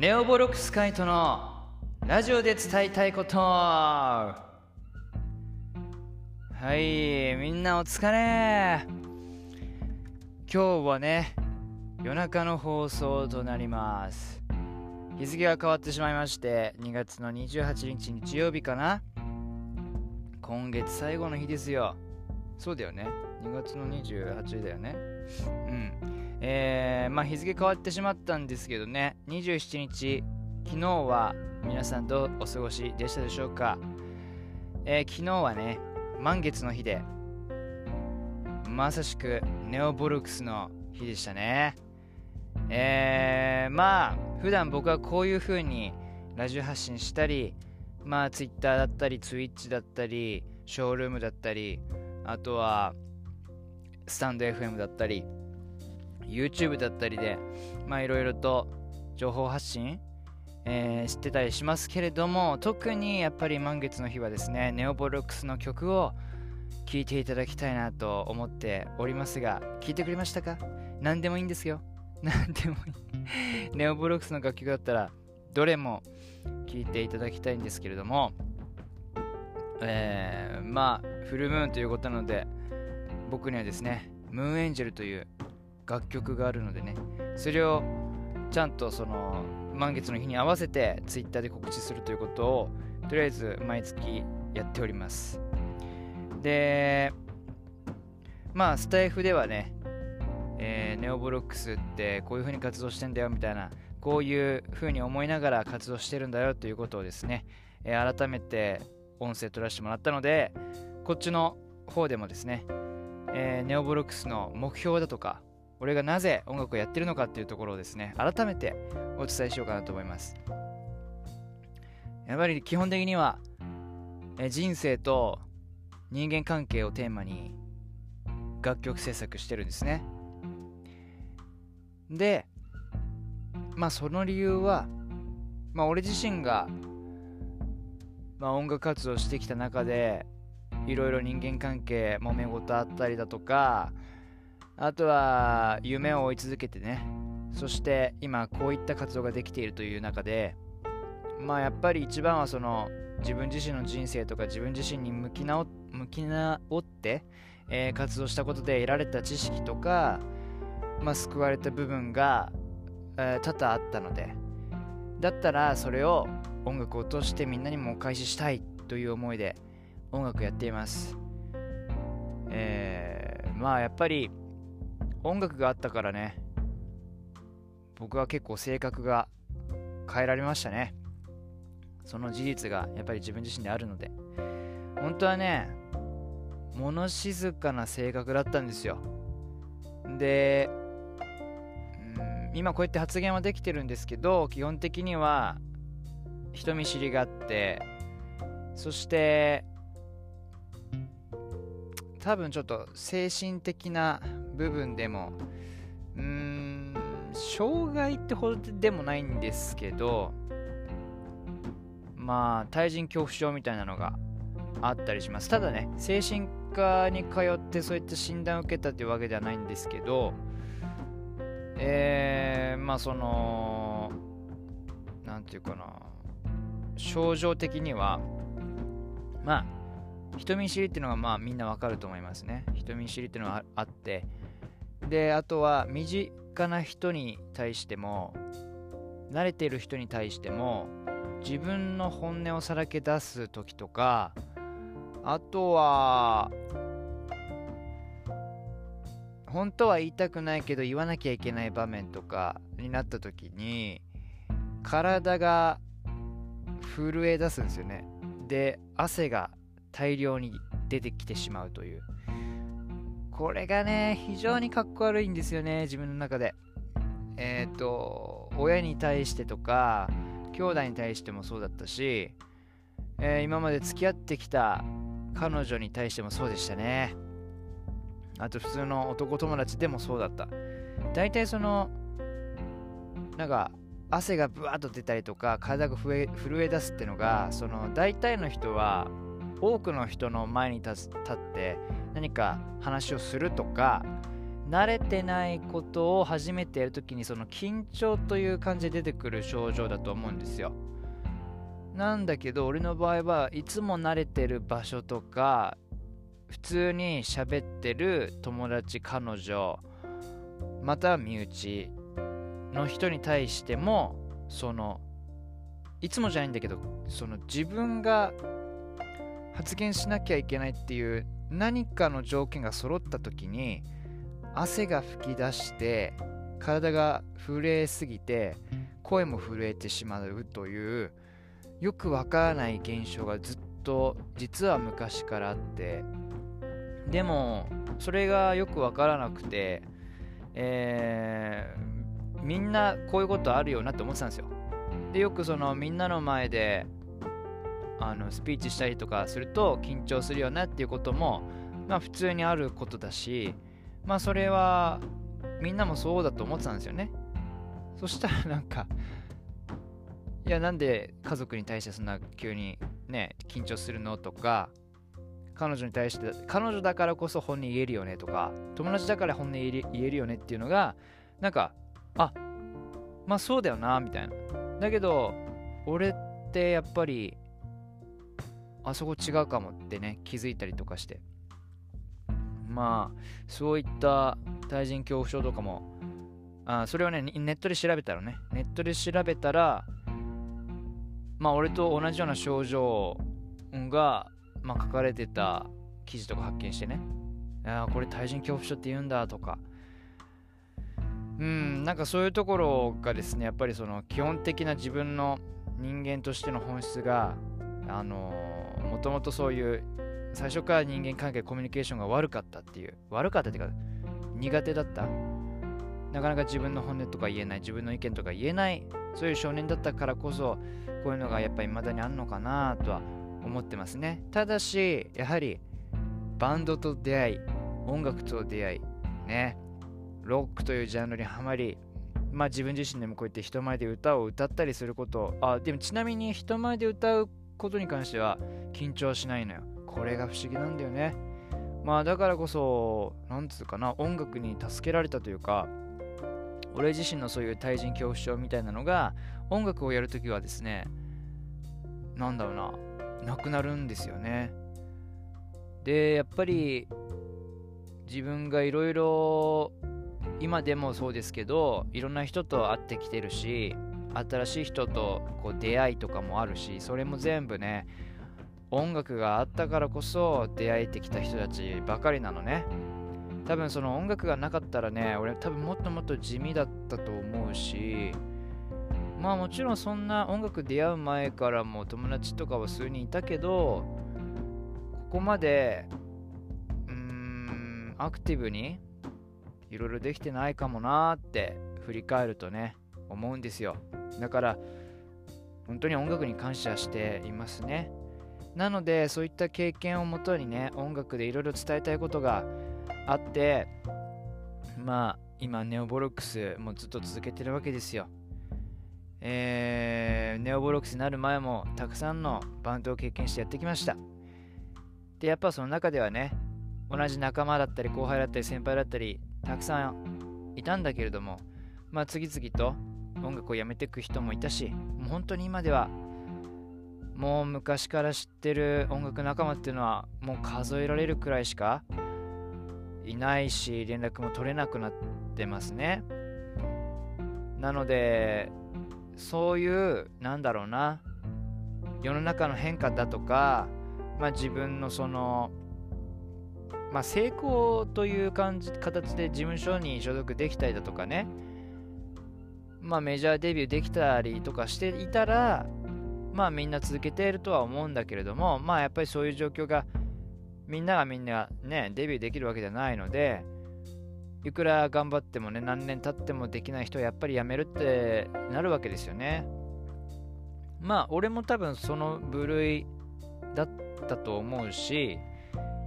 ネオボロックスカイトのラジオで伝えたいこと。はいみんなお疲れ。今日はね夜中の放送となります。日付が変わってしまいまして2月の28日日曜日かな。今月最後の日ですよ。そうだよね。2月の28だよね。うん。えー、まあ日付変わってしまったんですけどね。27日昨日は皆さんどうお過ごしでしたでしょうか、えー、昨日はね満月の日でまさしくネオボルクスの日でしたね。えー、まあ普段僕はこういう風にラジオ発信したりまあ Twitter だったり Twitch だったりショールームだったりあとはスタンド FM だったり YouTube だったりでまあいろいろと情報発信、えー、知ってたりしますけれども特にやっぱり満月の日はですねネオボルックスの曲を聴いていただきたいなと思っておりますが聞いてくれましたか？何でもいいんですよ。何でもいい。ネオボロックスの楽曲だったらどれも聴いていただきたいんですけれどもえー、まあフルムーンということなので僕にはですねムーンエンジェルという楽曲があるのでねそれをちゃんとその満月の日に合わせて Twitter で告知するということをとりあえず毎月やっております。でまあスタイフではね、えー、ネオブロックスってこういう風に活動してんだよみたいなこういう風に思いながら活動してるんだよということをですね、えー、改めて音声取らせてもらったのでこっちの方でもですね、えー、ネオブロックスの目標だとか俺がなぜ音楽をやってるのかっていうところをですね改めてお伝えしようかなと思います。やっぱり基本的には、え、人生と人間関係をテーマに楽曲制作してるんですね。でまあその理由はまあ俺自身がまあ、音楽活動してきた中でいろいろ人間関係揉め事あったりだとかあとは夢を追い続けてね。そして今こういった活動ができているという中でまあやっぱり一番はその自分自身の人生とか自分自身に向き直向き直って、えー、活動したことで得られた知識とか、まあ、救われた部分が、えー、多々あったのでだったらそれを音楽を通してみんなにもお返ししたいという思いで音楽やっています。えー、まあやっぱり音楽があったからね。僕は結構性格が変えられましたね。その事実がやっぱり自分自身であるので。本当はね物静かな性格だったんですよ。で今こうやって発言はできてるんですけど基本的には人見知りがあってそして多分ちょっと精神的な部分でもうーん障害ってほどでもないんですけどまあ対人恐怖症みたいなのがあったりします。ただね精神科に通ってそういった診断を受けたっていうわけではないんですけどえー、まあその何て言うかな症状的にはまあ人見知りっていうのがまあみんなわかると思いますね。人見知りっていうのがあってであとは身近な人に対しても慣れている人に対しても自分の本音をさらけ出す時とかあとは本当は言いたくないけど言わなきゃいけない場面とかになった時に体が震え出すんですよね。で汗が大量に出てきてしまうという。これがね非常にかっこ悪いんですよね自分の中でえっ、ー、と親に対してとか兄弟に対してもそうだったし、えー、今まで付き合ってきた彼女に対してもそうでしたねあと普通の男友達でもそうだった。大体その、なんか、汗がブワーッと出たりとか、体が震え出すってのが、その大体の人は、多くの人の前に立って何か話をするとか、慣れてないことを初めてやるときにその緊張という感じで出てくる症状だと思うんですよ。なんだけど俺の場合はいつも慣れてる場所とか普通に喋ってる友達彼女また身内の人に対してもそのいつもじゃないんだけどその自分が発言しなきゃいけないっていう何かの条件が揃った時に汗が噴き出して体が震えすぎて声も震えてしまうというよくわからない現象がずっと実は昔からあってでもそれがよくわからなくて、えー、みんなこういうことあるよなって思ってたんですよ。でよくそのみんなの前であのスピーチしたりとかすると緊張するよなっていうこともまあ普通にあることだしまあそれはみんなもそうだと思ってたんですよね。そしたらなんかいやなんで家族に対してそんな急にね緊張するのとか彼女に対して彼女だからこそ本音言えるよねとか友達だから本音言えるよねっていうのがなんかあまあそうだよなみたいな。だけど俺ってやっぱりあそこ違うかもってね気づいたりとかして。まあそういった対人恐怖症とかもあそれはねネットで調べたらね。ネットで調べたらまあ俺と同じような症状が、まあ、書かれてた記事とか発見してね。あこれ対人恐怖症って言うんだとか。うんなんかそういうところがですねやっぱりその基本的な自分の人間としての本質があのもともとそういう最初から人間関係コミュニケーションが悪かったっていう悪かったっていうか苦手だった。なかなか自分の本音とか言えない自分の意見とか言えないそういう少年だったからこそこういうのがやっぱり未だにあるのかなとは思ってますね。ただしやはりバンドと出会い音楽と出会いねロックというジャンルにはまりまあ自分自身でもこうやって人前で歌を歌ったりすることあでもちなみに人前で歌うことに関しては緊張しないのよ。これが不思議なんだよね。まあだからこそなんつうかな音楽に助けられたというか俺自身のそういう対人恐怖症みたいなのが音楽をやるときはですねなんだろうななくなるんですよね。でやっぱり自分がいろいろ今でもそうですけどいろんな人と会ってきてるし新しい人とこう出会いとかもあるしそれも全部ね音楽があったからこそ出会えてきた人たちばかりなのね。多分その音楽がなかったらね俺多分もっともっと地味だったと思うしまあもちろんそんな音楽出会う前からも友達とかは数人いたけどここまでうーんアクティブにいろいろできてないかもなーって振り返るとね思うんですよ。だから本当に音楽に感謝していますね。なのでそういった経験をもとにね音楽でいろいろ伝えたいことがあってまあ今ネオボロックスもずっと続けてるわけですよ。えー、ネオボロックスになる前もたくさんのバンドを経験してやってきました。でやっぱその中ではね同じ仲間だったり後輩だったり先輩だったりたくさんいたんだけれどもまあ次々と音楽をやめていく人もいたしもう本当に今ではもう昔から知ってる音楽仲間っていうのはもう数えられるくらいしかいないし連絡も取れなくなってますね。なのでそういうなんだろうな世の中の変化だとか、まあ、自分のその、まあ、成功という感じ形で事務所に所属できたりだとかね。まあメジャーデビューできたりとかしていたらまあみんな続けているとは思うんだけれどもまあやっぱりそういう状況がみんながみんなねデビューできるわけじゃないのでいくら頑張ってもね何年経ってもできない人はやっぱり辞めるってなるわけですよね。まあ俺も多分その部類だったと思うし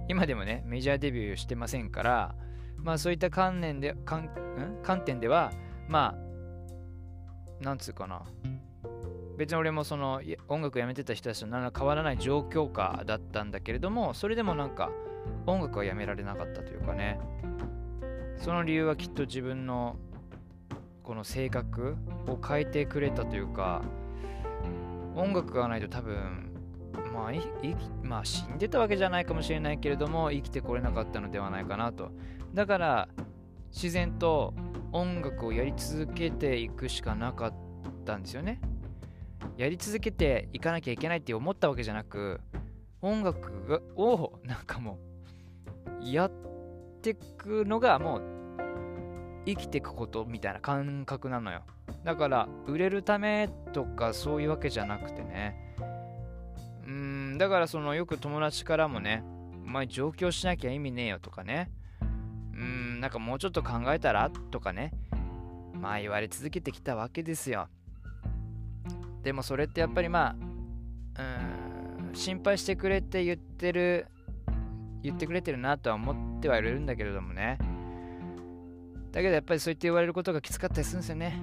今でもねメジャーデビューしてませんからまあそういった観念で観観点ではまあなんつうかな。別に俺もその音楽やめてた人たちと何ら変わらない状況下だったんだけれどもそれでもなんか音楽はやめられなかったというかね。その理由はきっと自分のこの性格を変えてくれたというか音楽がないと多分まあいまあ死んでたわけじゃないかもしれないけれども生きてこれなかったのではないかなと。だから自然と音楽をやり続けていくしかなかったんですよね。やり続けていかなきゃいけないって思ったわけじゃなく音楽をなんかもうやってくのがもう生きてくことみたいな感覚なのよ。だから売れるためとかそういうわけじゃなくてね。うんだからそのよく友達からもねお前上京しなきゃ意味ねえよとかね。うんなんかもうちょっと考えたらとかね。まあ言われ続けてきたわけですよ。でもそれってやっぱりまあうん心配してくれて言ってる言ってくれてるなとは思ってはいるんだけれどもね。だけどやっぱりそう言って言われることがきつかったりするんですよね。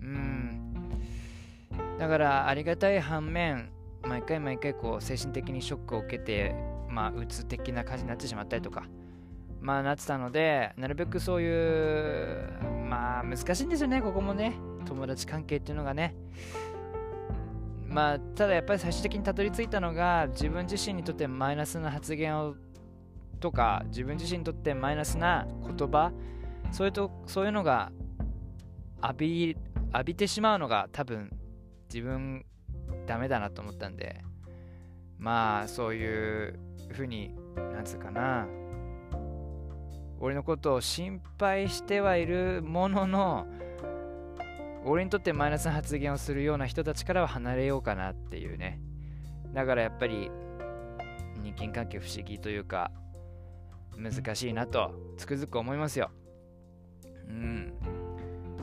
うん。だからありがたい反面毎回毎回こう精神的にショックを受けてまあうつ的な感じになってしまったりとかまあなってたのでなるべくそういうまあ難しいんですよねここもね。友達関係っていうのがね。まあただやっぱり最終的にたどり着いたのが自分自身にとってマイナスな発言をとか自分自身にとってマイナスな言葉そういうとそういうのが浴び浴びてしまうのが多分自分ダメだなと思ったんでまあそういうふうになんつうかな。俺のことを心配してはいるものの俺にとってマイナスな発言をするような人たちからは離れようかなっていうね。だからやっぱり人間関係不思議というか難しいなとつくづく思いますよ。うん。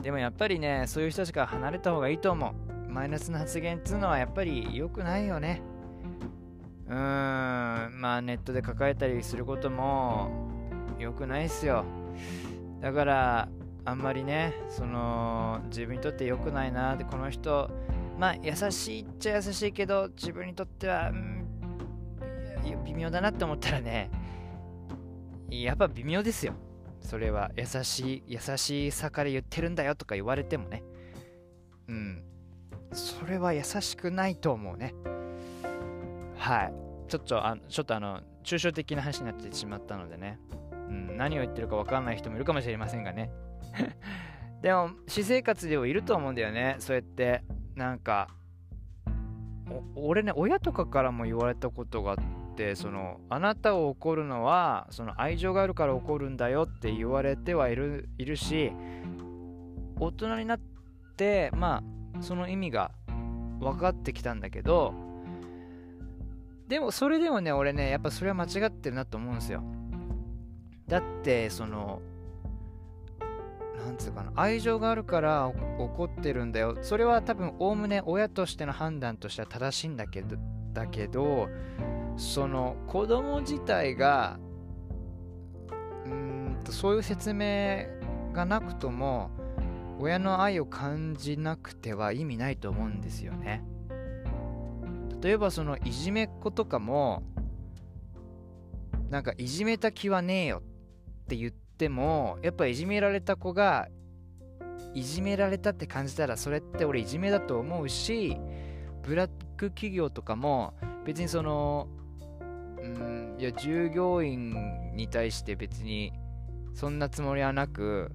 でもやっぱりねそういう人たちから離れた方がいいと思う。マイナスな発言っていうのはやっぱり良くないよね。うーん。まあネットで抱えたりすることも良くないっすよ。だからあんまりねその自分にとって良くないなってこの人まあ優しいっちゃ優しいけど自分にとっては、うん、微妙だなって思ったらねやっぱ微妙ですよ。それは優しい優しさから言ってるんだよとか言われてもね。うん。それは優しくないと思うね。はい。ちょっとあちょっとあの抽象的な話になってしまったのでね。うん、何を言ってるか分かんない人もいるかもしれませんがね。でも私生活ではいると思うんだよね。そうやってなんか俺ね親とかからも言われたことがあってそのあなたを怒るのはその愛情があるから怒るんだよって言われてはいるいるし大人になってまあその意味が分かってきたんだけどでもそれでもね俺ねやっぱそれは間違ってるなと思うんですよ。だってそのなんつうかな愛情があるから怒ってるんだよ。それは多分おおむね親としての判断としては正しいんだけどだけどその子供自体がうんとそういう説明がなくとも親の愛を感じなくては意味ないと思うんですよね。例えばそのいじめっ子とかもなんかいじめた気はねえよって言ってでもやっぱいじめられた子がいじめられたって感じたらそれって俺いじめだと思うしブラック企業とかも別にそのうんいや従業員に対して別にそんなつもりはなく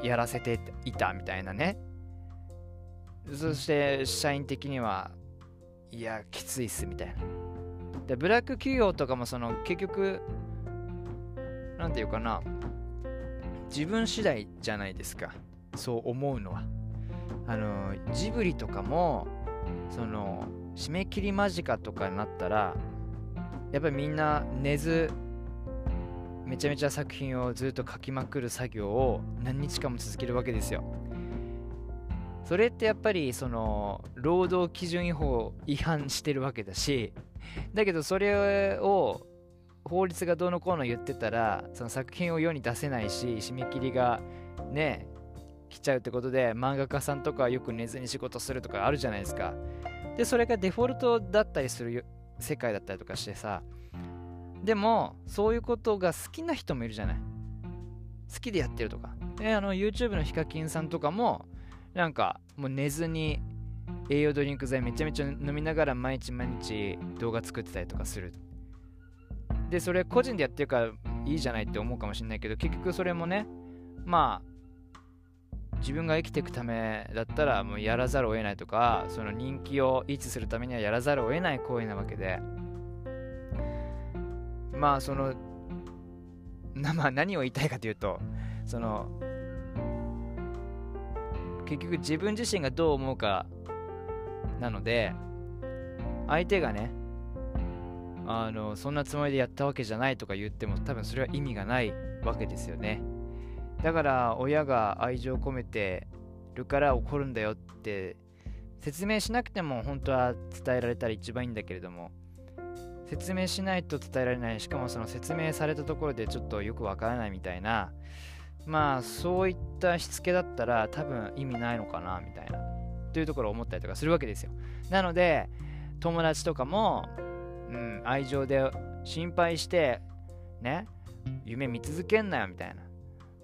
やらせていたみたいなね。そして社員的にはいやきついっすみたいな。でブラック企業とかもその結局何て言うかな自分次第じゃないですか。そう思うのは。あのジブリとかもその締め切り間近とかになったらやっぱりみんな寝ずめちゃめちゃ作品をずっと書きまくる作業を何日間も続けるわけですよ。それってやっぱりその労働基準違法違反してるわけだしだけどそれを法律がどうのこうの言ってたらその作品を世に出せないし締め切りがね来ちゃうってことで漫画家さんとかよく寝ずに仕事するとかあるじゃないですか。でそれがデフォルトだったりする世界だったりとかしてさ。でもそういうことが好きな人もいるじゃない。好きでやってるとか。であの YouTube のヒカキンさんとかもなんかもう寝ずに栄養ドリンク剤めちゃめちゃ飲みながら毎日毎日動画作ってたりとかする。でそれ個人でやってるからいいじゃないって思うかもしれないけど結局それもねまあ自分が生きていくためだったらもうやらざるを得ないとかその人気を維持するためにはやらざるを得ない行為なわけで。まあそのまあ何を言いたいかというとその結局自分自身がどう思うかなので相手がねあのそんなつもりでやったわけじゃないとか言っても多分それは意味がないわけですよね。だから親が愛情を込めてるから怒るんだよって説明しなくても本当は伝えられたら一番いいんだけれども説明しないと伝えられない。しかもその説明されたところでちょっとよくわからないみたいな。まあそういったしつけだったら多分意味ないのかなみたいな。というところを思ったりとかするわけですよ。なので友達とかも、うん、愛情で心配してね夢見続けんなよみたいな。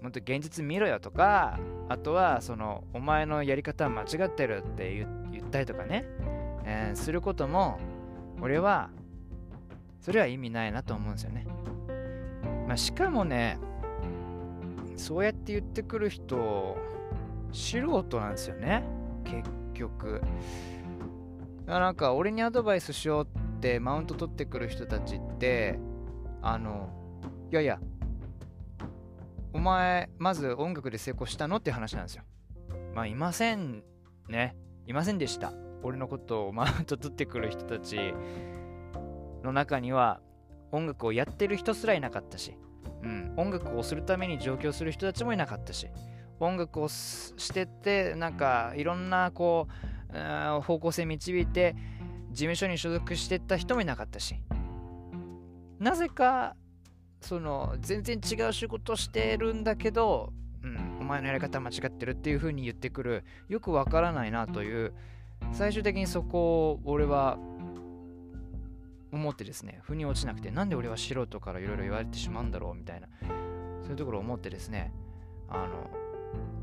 もっと現実見ろよとかあとはそのお前のやり方は間違ってるって言ったりとかね、えー、することも俺はそれは意味ないなと思うんですよね、まあ、しかもねそうやって言ってくる人素人なんですよね。結局。なんか俺にアドバイスしようってマウント取ってくる人たちってあのいやいやお前まず音楽で成功したのって話なんですよ。まあいませんね。いませんでした。俺のことをマウント取ってくる人たちの中には音楽をやってる人すらいなかったしうん、音楽をするために上京する人たちもいなかったし音楽をしててなんかいろんなこう方向性導いて事務所に所属してた人もいなかったしなぜかその全然違う仕事してるんだけど、うん、お前のやり方間違ってるっていう風に言ってくるよくわからないなという最終的にそこを俺は思ってですね、腑に落ちなくて、なんで俺は素人からいろいろ言われてしまうんだろうみたいな、そういうところを思ってですね、あの、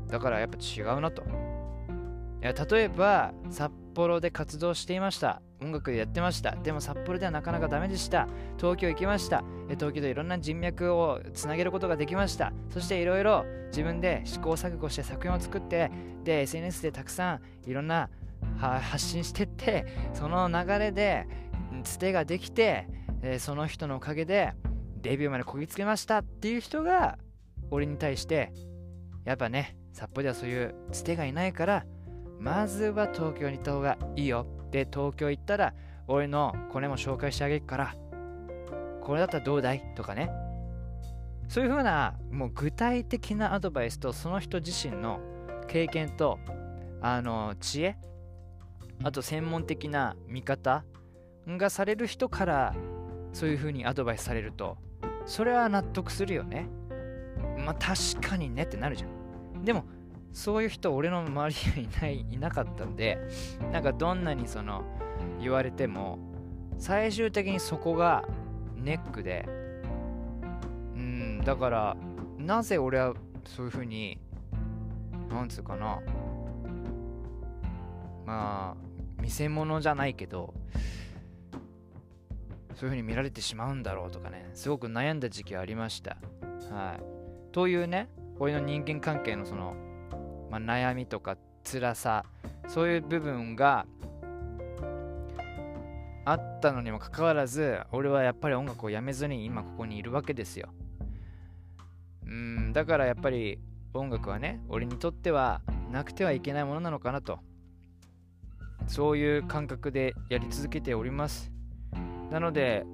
だからやっぱ違うなと。いや例えば、札幌で活動していました。音楽やってました。でも札幌ではなかなかダメでした。東京行きました。東京でいろんな人脈をつなげることができました。そしていろいろ自分で試行錯誤して作品を作って、で、SNS でたくさんいろんな発信してって、その流れでつてができて、その人のおかげでデビューまでこぎつけましたっていう人が俺に対してやっぱね札幌ではそういうつてがいないからまずは東京に行った方がいいよ。で東京行ったら俺のこれも紹介してあげるからこれだったらどうだい？とかね。そういう風なもう具体的なアドバイスとその人自身の経験とあの知恵あと専門的な見方がされる人からそういう風にアドバイスされるとそれは納得するよね。まあ確かにねってなるじゃん。でもそういう人俺の周りにはいないいなかったんでなんかどんなにその言われても最終的にそこがネックでうんだからなぜ俺はそういう風になんつうかなまあ見せ物じゃないけどそういう風に見られてしまうんだろうとかねすごく悩んだ時期はありました。はい。というね俺の人間関係のその、まあ、悩みとか辛さそういう部分があったのにもかかわらず俺はやっぱり音楽をやめずに今ここにいるわけですよ。うんだからやっぱり音楽はね俺にとってはなくてはいけないものなのかなと。そういう感覚でやり続けております。なので、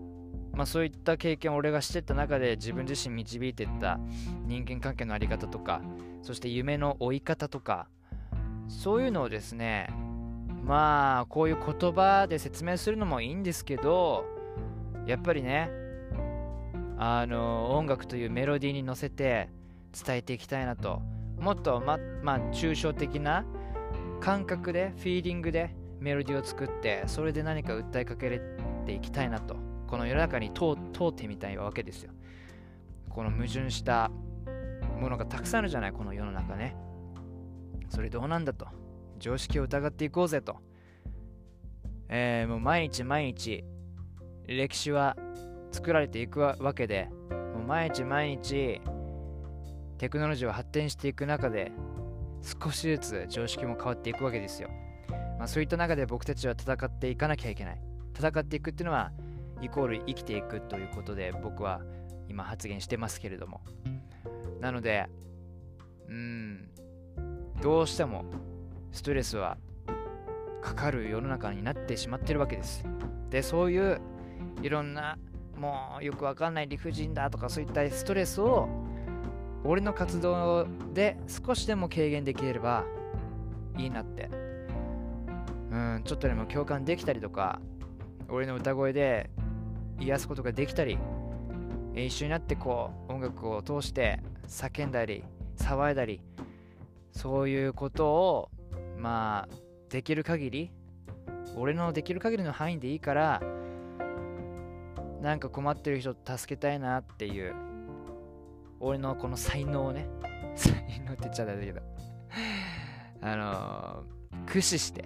まあ、そういった経験を俺がしてった中で自分自身導いてった人間関係の在り方とかそして夢の追い方とかそういうのをですねまあこういう言葉で説明するのもいいんですけどやっぱりねあの音楽というメロディーに乗せて伝えていきたいなと。もっとままあ抽象的な感覚でフィーリングでメロディーを作ってそれで何か訴えかけていきたいなと。この世の中に通ってみたいわけですよ。この矛盾したものがたくさんあるじゃないこの世の中ね。それどうなんだと。常識を疑っていこうぜと。えー、もう毎日毎日歴史は作られていくわけで。もう毎日毎日テクノロジーは発展していく中で少しずつ常識も変わっていくわけですよ、まあ、そういった中で僕たちは戦っていかなきゃいけない。戦っていくっていうのはイコール生きていくということで僕は今発言してますけれども。なのでうんどうしてもストレスはかかる世の中になってしまってるわけです。でそういういろんなもうよくわかんない理不尽だとかそういったストレスを俺の活動で少しでも軽減できればいいなって。うんちょっとでも共感できたりとか俺の歌声で癒すことができたり一緒になってこう音楽を通して叫んだり騒いだりそういうことをまあできる限り俺のできる限りの範囲でいいからなんか困ってる人助けたいなっていう俺のこの才能をね才能って言っちゃったんだけどあのー、駆使して、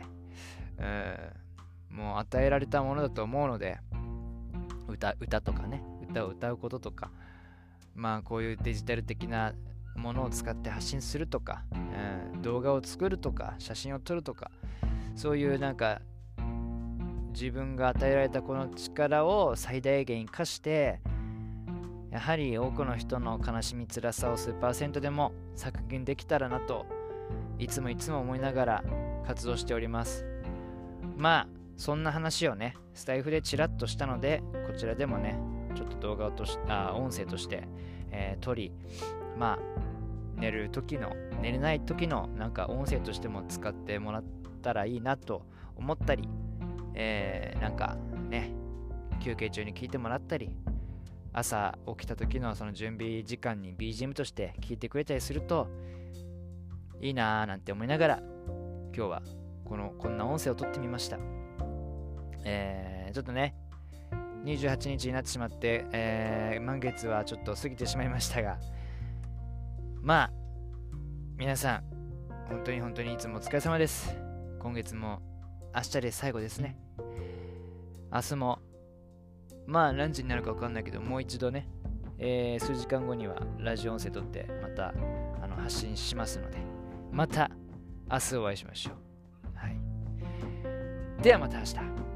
うん、もう与えられたものだと思うので歌歌とかね歌を歌うこととかまあこういうデジタル的なものを使って発信するとか、うん、動画を作るとか写真を撮るとかそういうなんか自分が与えられたこの力を最大限生かしてやはり多くの人の悲しみ辛さを数パーセントでも削減できたらなといつもいつも思いながら活動しております。まあそんな話をねスタイフでチラッとしたのでこちらでもねちょっと動画をとしあ音声として、えー、撮りまあ寝る時の寝れない時のなんか音声としても使ってもらったらいいなと思ったりえー、なんかね、休憩中に聞いてもらったり、朝起きた時のその準備時間に BGM として聞いてくれたりすると、いいなーなんて思いながら、今日はこのこんな音声を撮ってみました。えー、ちょっとね、28日になってしまって、えー、満月はちょっと過ぎてしまいましたが、まあ、皆さん、本当に本当にいつもお疲れ様です。今月も明日で最後ですね。明日も、まあ何時になるか分かんないけど、もう一度ね、えー、数時間後にはラジオ音声撮って、またあの発信しますので、また明日お会いしましょう。はい。ではまた明日。